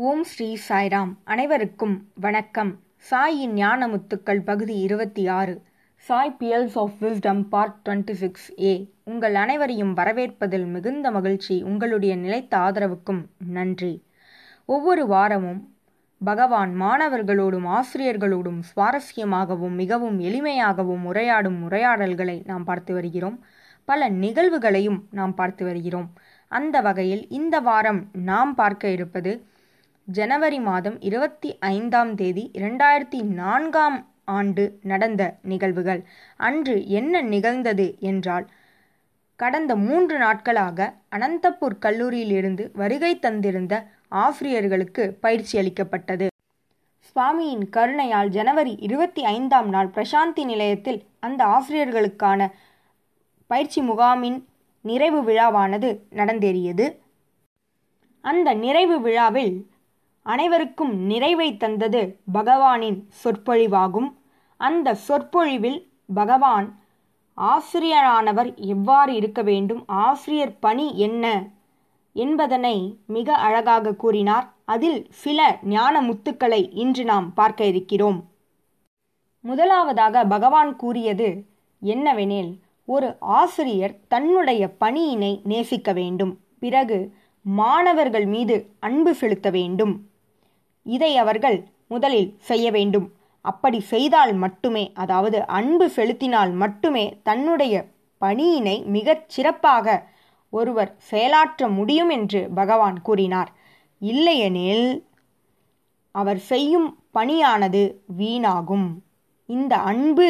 ஓம் ஸ்ரீ சாய்ராம். அனைவருக்கும் வணக்கம். சாயின் ஞானமுத்துக்கள் பகுதி இருபத்தி ஆறு. Sai pearls of wisdom part twenty six A. உங்கள் அனைவரையும் வரவேற்பதில் மிகுந்த மகிழ்ச்சி. உங்களுடைய நிலைத்த ஆதரவுக்கும் நன்றி. ஒவ்வொரு வாரமும் பகவான் மாணவர்களோடும் ஆசிரியர்களோடும் சுவாரஸ்யமாகவும் மிகவும் எளிமையாகவும் உரையாடும் உரையாடல்களை நாம் பார்த்து வருகிறோம். பல நிகழ்வுகளையும் நாம் பார்த்து வருகிறோம். அந்த வகையில் இந்த வாரம் நாம் பார்க்க இருப்பது ஜனவரி மாதம் இருபத்தி ஐந்தாம் தேதி இரண்டாயிரத்தி நான்காம் ஆண்டு நடந்த நிகழ்வுகள். அன்று என்ன நிகழ்ந்தது என்றால் கடந்த மூன்று நாட்களாக அனந்தபூர் கல்லூரியிலிருந்து வருகை தந்திருந்த ஆசிரியர்களுக்கு பயிற்சி அளிக்கப்பட்டது. சுவாமியின் கருணையால் ஜனவரி இருபத்தி ஐந்தாம் நாள் பிரசாந்தி நிலையத்தில் அந்த ஆசிரியர்களுக்கான பயிற்சி முகாமின் நிறைவு விழாவானது நடந்தேறியது. அந்த நிறைவு விழாவில் அனைவருக்கும் நிறைவை தந்தது பகவானின் சொற்பொழிவாகும். அந்த சொற்பொழிவில் பகவான் ஆசிரியரானவர் எவ்வாறு இருக்க வேண்டும் ஆசிரியர் பணி என்ன என்பதனை மிக அழகாக கூறினார். அதில் சில ஞான முத்துக்களை இன்று நாம் பார்க்க இருக்கிறோம். முதலாவதாக பகவான் கூறியது என்னவெனில் ஒரு ஆசிரியர் தன்னுடைய பணியினை நேசிக்க வேண்டும். பிறகு மாணவர்கள் மீது அன்பு செலுத்த வேண்டும். இதை அவர்கள் முதலில் செய்ய வேண்டும். அப்படி செய்தால் மட்டுமே அதாவது அன்பு செலுத்தினால் மட்டுமே தன்னுடைய பணியினை மிகச் சிறப்பாக ஒருவர் செயலாற்ற முடியும் என்று பகவான் கூறினார். இல்லையெனில் அவர் செய்யும் பணியானது வீணாகும். இந்த அன்பு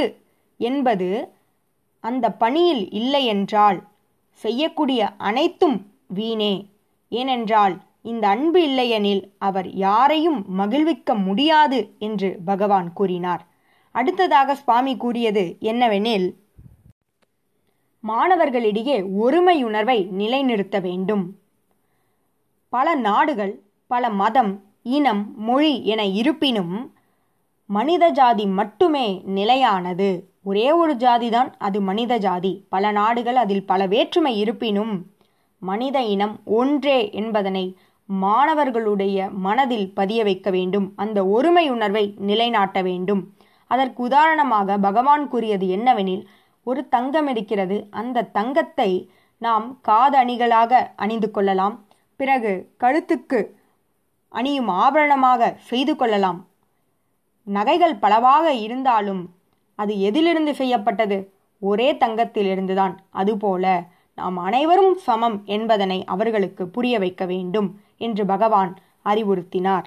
என்பது அந்த பணியில் இல்லையென்றால் செய்யக்கூடிய அனைத்தும் வீணே. ஏனென்றால் இந்த அன்பு இல்லையெனில் அவர் யாரையும் மகிழ்விக்க முடியாது என்று பகவான் கூறினார். அடுத்ததாக சுவாமி கூறியது என்னவெனில் மாணவர்களிடையே ஒருமையுணர்வை நிலைநிறுத்த வேண்டும். பல நாடுகள் பல மதம் இனம் மொழி என இருப்பினும் மனித ஜாதி மட்டுமே நிலையானது. ஒரே ஒரு ஜாதிதான் அது மனித ஜாதி. பல நாடுகள் அதில் பல வேற்றுமை இருப்பினும் மனித இனம் ஒன்றே என்பதனை மாணவர்களுடைய மனதில் பதிய வைக்க வேண்டும். அந்த ஒருமை உணர்வை நிலைநாட்ட வேண்டும். அதற்கு உதாரணமாக பகவான் கூறியது என்னவெனில் ஒரு தங்கம் இருக்கிறது. அந்த தங்கத்தை நாம் காது அணிகளாக அணிந்து கொள்ளலாம். பிறகு கழுத்துக்கு அணியும் ஆபரணமாக செய்து கொள்ளலாம். நகைகள் பலவாக இருந்தாலும் அது எதிலிருந்து செய்யப்பட்டது? ஒரே தங்கத்திலிருந்துதான் அதுபோல நாம் அனைவரும் சமம் என்பதனை அவர்களுக்கு புரிய வைக்க வேண்டும். என்று பகவான் அறிவுறுத்தினார்.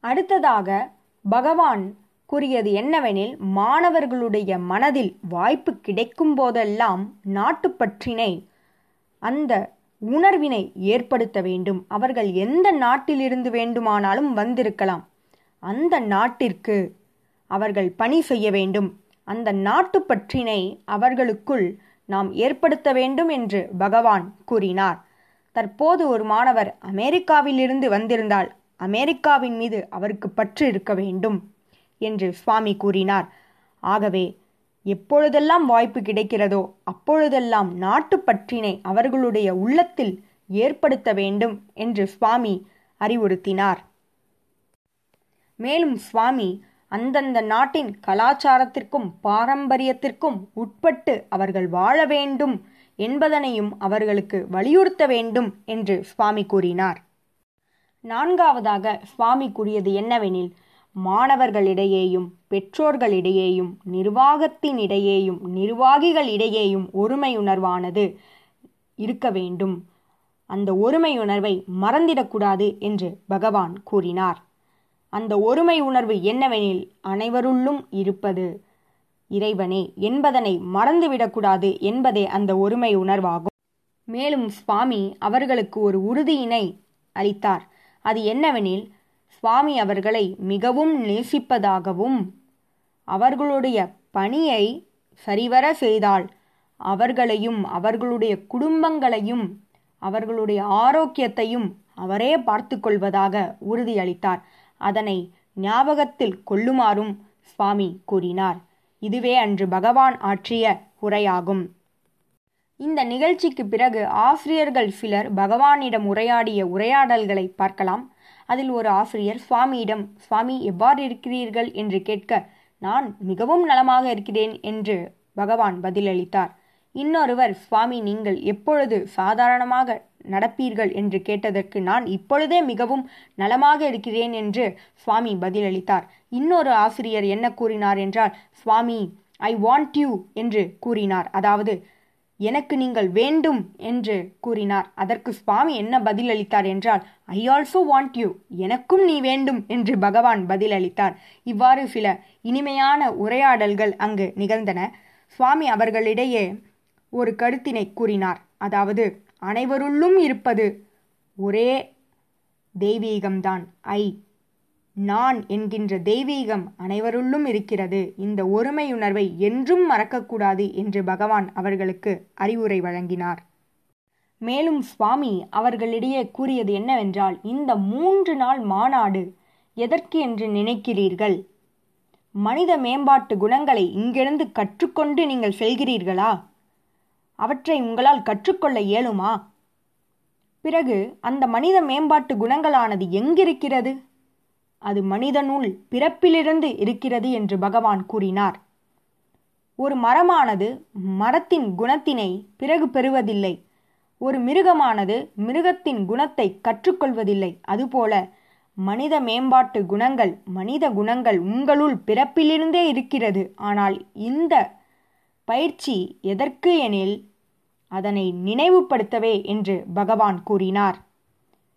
அடுத்ததாக பகவான் கூறியது என்னவெனில் மாணவர்களுடைய மனதில் வாய்ப்பு கிடைக்கும் போதெல்லாம் நாட்டுப்பற்றினை அந்த உணர்வினை ஏற்படுத்த வேண்டும். அவர்கள் எந்த நாட்டிலிருந்து வேண்டுமானாலும் வந்திருக்கலாம். அந்த நாட்டிற்கு அவர்கள் பணி செய்ய வேண்டும். அந்த நாட்டுப்பற்றினை அவர்களுக்குள் நாம் ஏற்படுத்த வேண்டும் என்று பகவான் கூறினார். தற்போது ஒரு மாணவர் அமெரிக்காவிலிருந்து வந்திருந்தால் அமெரிக்காவின் மீது அவருக்கு பற்று இருக்க வேண்டும் என்று சுவாமி கூறினார். ஆகவே எப்பொழுதெல்லாம் வாய்ப்பு கிடைக்கிறதோ அப்பொழுதெல்லாம் நாட்டுப்பற்றினை அவர்களுடைய உள்ளத்தில் ஏற்படுத்த வேண்டும் என்று சுவாமி அறிவுறுத்தினார். மேலும் சுவாமி அந்தந்த நாட்டின் கலாச்சாரத்திற்கும் பாரம்பரியத்திற்கும் உட்பட்டு அவர்கள் வாழ வேண்டும் என்பதனையும் அவர்களுக்கு வலியுறுத்த வேண்டும் என்று சுவாமி கூறினார். நான்காவதாக சுவாமி கூறியது என்னவெனில் மாணவர்களிடையேயும் பெற்றோர்களிடையேயும் நிர்வாகத்தினிடையேயும் நிர்வாகிகளிடையேயும் ஒருமையுணர்வானது இருக்க வேண்டும். அந்த ஒருமையுணர்வை மறந்திடக்கூடாது என்று பகவான் கூறினார். அந்த ஒருமை உணர்வு என்னவெனில் அனைவருள்ளும் இருப்பது. இறைவனே என்பதனை மறந்துவிடக்கூடாது என்பதே அந்த ஒருமை உணர்வாகும். மேலும் சுவாமி அவர்களுக்கு ஒரு உறுதியினை அளித்தார். அது என்னவெனில் சுவாமி அவர்களை மிகவும் நேசிப்பதாகவும் அவர்களுடைய பணியை சரிவர செய்தால் அவர்களையும் அவர்களுடைய குடும்பங்களையும் அவர்களுடைய ஆரோக்கியத்தையும் அவரே பார்த்து கொள்வதாக உறுதியளித்தார். அதனை ஞாபகத்தில் கொள்ளுமாறும் சுவாமி கூறினார். இதுவே அன்று பகவான் ஆற்றிய உரையாகும். இந்த நிகழ்ச்சிக்கு பிறகு ஆசிரியர்கள் சிலர் பகவானிடம் உரையாடிய உரையாடல்களை பார்க்கலாம். அதில் ஒரு ஆசிரியர் சுவாமியிடம் சுவாமி எவ்வாறு இருக்கிறீர்கள்? என்று கேட்க நான் மிகவும் நலமாக இருக்கிறேன் என்று பகவான் பதிலளித்தார். இன்னொருவர் சுவாமி நீங்கள் எப்பொழுது சாதாரணமாக நடப்பீர்கள் என்று கேட்டதற்கு நான் இப்பொழுதே மிகவும் நலமாக இருக்கிறேன் என்று சுவாமி பதிலளித்தார். இன்னொரு ஆசிரியர் என்ன கூறினார் என்றால் சுவாமி ஐ வாண்ட் யூ என்று கூறினார். அதாவது எனக்கு நீங்கள் வேண்டும் என்று கூறினார். அதற்கு சுவாமி என்ன பதிலளித்தார் என்றால் ஐ ஆல்சோ வாண்ட் யூ எனக்கும் நீ வேண்டும் என்று பகவான் பதிலளித்தார். இவ்வாறு சில இனிமையான உரையாடல்கள் அங்கு நிகழ்ந்தன. சுவாமி அவர்களிடையே ஒரு கருத்தினை கூறினார். அதாவது அனைவருள்ளும் இருப்பது ஒரே தெய்வீகம்தான். ஐ நான் என்கின்ற தெய்வீகம் அனைவருள்ளும் இருக்கிறது. இந்த ஒருமையுணர்வை என்றும் மறக்கக்கூடாது என்று பகவான் அவர்களுக்கு அறிவுரை வழங்கினார். மேலும் சுவாமி அவர்களிடையே கூறியது என்னவென்றால் இந்த மூன்று நாள் மாநாடு எதற்கு என்று நினைக்கிறீர்கள்? மனித மேம்பாட்டு குணங்களை இங்கிருந்து கற்றுக்கொண்டு நீங்கள் செல்கிறீர்களா? அவற்றை உங்களால் கற்றுக்கொள்ள இயலுமா? பிறகு அந்த மனித மேம்பாட்டு குணங்களானது எங்கிருக்கிறது? அது மனிதனுள் பிறப்பிலிருந்து இருக்கிறது என்று பகவான் கூறினார். ஒரு மரமானது மரத்தின் குணத்தினை பிறகு பெறுவதில்லை. ஒரு மிருகமானது மிருகத்தின் குணத்தை கற்றுக்கொள்வதில்லை. அதுபோல மனித மேம்பாட்டு குணங்கள் மனித குணங்கள் உங்களுள் பிறப்பிலிருந்தே இருக்கிறது. ஆனால் இந்த பயிற்சி எதற்கு எனில் அதனை நினைவுபடுத்தவே என்று பகவான் கூறினார்.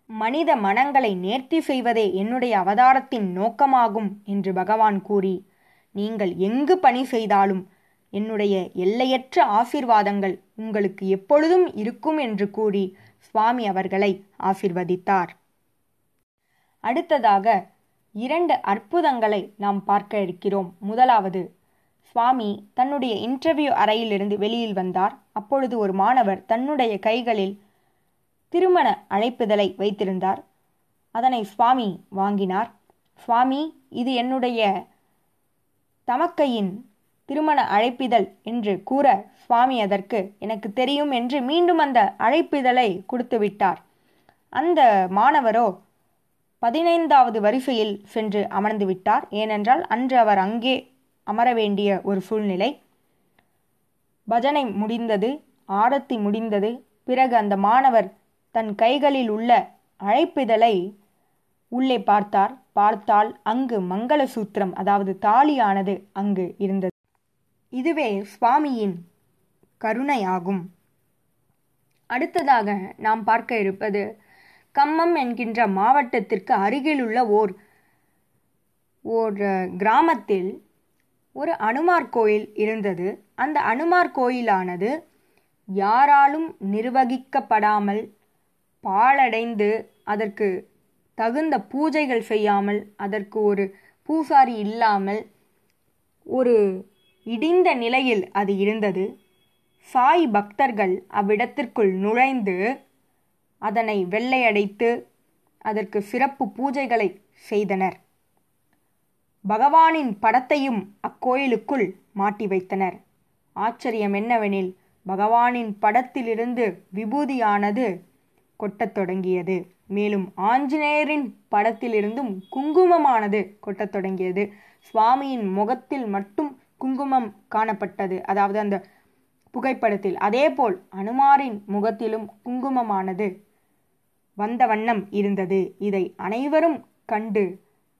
மனித மனங்களை நேர்த்தி செய்வதே என்னுடைய அவதாரத்தின் நோக்கமாகும் என்று பகவான் கூறி நீங்கள் எங்கு பணி செய்தாலும் என்னுடைய எல்லையற்ற ஆசிர்வாதங்கள் உங்களுக்கு எப்பொழுதும் இருக்கும் என்று கூறி சுவாமி அவர்களை ஆசிர்வதித்தார். அடுத்ததாக இரண்டு அற்புதங்களை நாம் பார்க்க இருக்கிறோம். முதலாவது சுவாமி தன்னுடைய இன்டர்வியூ அறையிலிருந்து வெளியில் வந்தார். அப்பொழுது ஒரு மாணவர் தன்னுடைய கைகளில் திருமண அழைப்புதலை வைத்திருந்தார். அதனை சுவாமி வாங்கினார். சுவாமி இது என்னுடைய தமக்கையின் திருமண அழைப்பிதழ் என்று கூற சுவாமி அதற்கு எனக்கு தெரியும் என்று மீண்டும் அந்த அழைப்பிதழை கொடுத்து விட்டார். அந்த மாணவரோ பதினைந்தாவது வரிசையில் சென்று அமர்ந்து விட்டார். ஏனென்றால் அன்று அவர் அங்கே அமர வேண்டிய ஒரு சூழ்நிலை. பஜனை முடிந்தது ஆரத்தி முடிந்தது பிறகு அந்த மாணவர் தன் கைகளில் உள்ள அழைப்பிதழை உள்ளே பார்த்தார். பார்த்தால் அங்கு மங்களசூத்திரம் அதாவது தாலியானது அங்கு இருந்தது. இதுவே சுவாமியின் கருணையாகும். அடுத்ததாக நாம் பார்க்க இருப்பது கம்மம் என்கின்ற மாவட்டத்திற்கு அருகிலுள்ள ஓர் ஓர் கிராமத்தில் ஒரு அனுமார் கோயில் இருந்தது. அந்த அனுமார் கோயிலானது யாராலும் நிர்வகிக்கப்படாமல் பாழடைந்து அதற்கு தகுந்த பூஜைகள் செய்யாமல் அதற்கு ஒரு பூசாரி இல்லாமல் ஒரு இடிந்த நிலையில் அது இருந்தது. சாய் பக்தர்கள் அவ்விடத்திற்குள் நுழைந்து அதனை வெள்ளையடைத்து அதற்கு சிறப்பு பூஜைகளை செய்தனர். பகவானின் படத்தையும் அக்கோயிலுக்குள் மாட்டி வைத்தனர். ஆச்சரியம் என்னவெனில் பகவானின் படத்திலிருந்து விபூதியானது கொட்டத் தொடங்கியது. மேலும் ஆஞ்சநேயரின் படத்திலிருந்தும் குங்குமமானது கொட்டத் தொடங்கியது. சுவாமியின் முகத்தில் மட்டும் குங்குமம் காணப்பட்டது. அதாவது அந்த புகைப்படத்தில். அதேபோல் அனுமாரின் முகத்திலும் குங்குமமானது வந்த வண்ணம் இருந்தது. இதை அனைவரும் கண்டு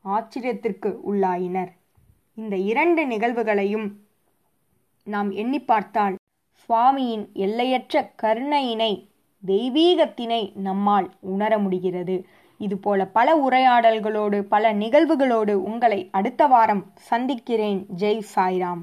ஆச்சரியத்திற்கு உள்ளாயினர். இந்த இரண்டு நிகழ்வுகளையும் நாம் எண்ணி பார்த்தால் சுவாமியின் எல்லையற்ற கருணையினை தெய்வீகத்தினை நம்மால் உணர முடிகிறது. இதுபோல பல உரையாடல்களோடு பல நிகழ்வுகளோடு உங்களை அடுத்த வாரம் சந்திக்கிறேன். ஜெய் சாய்ராம்.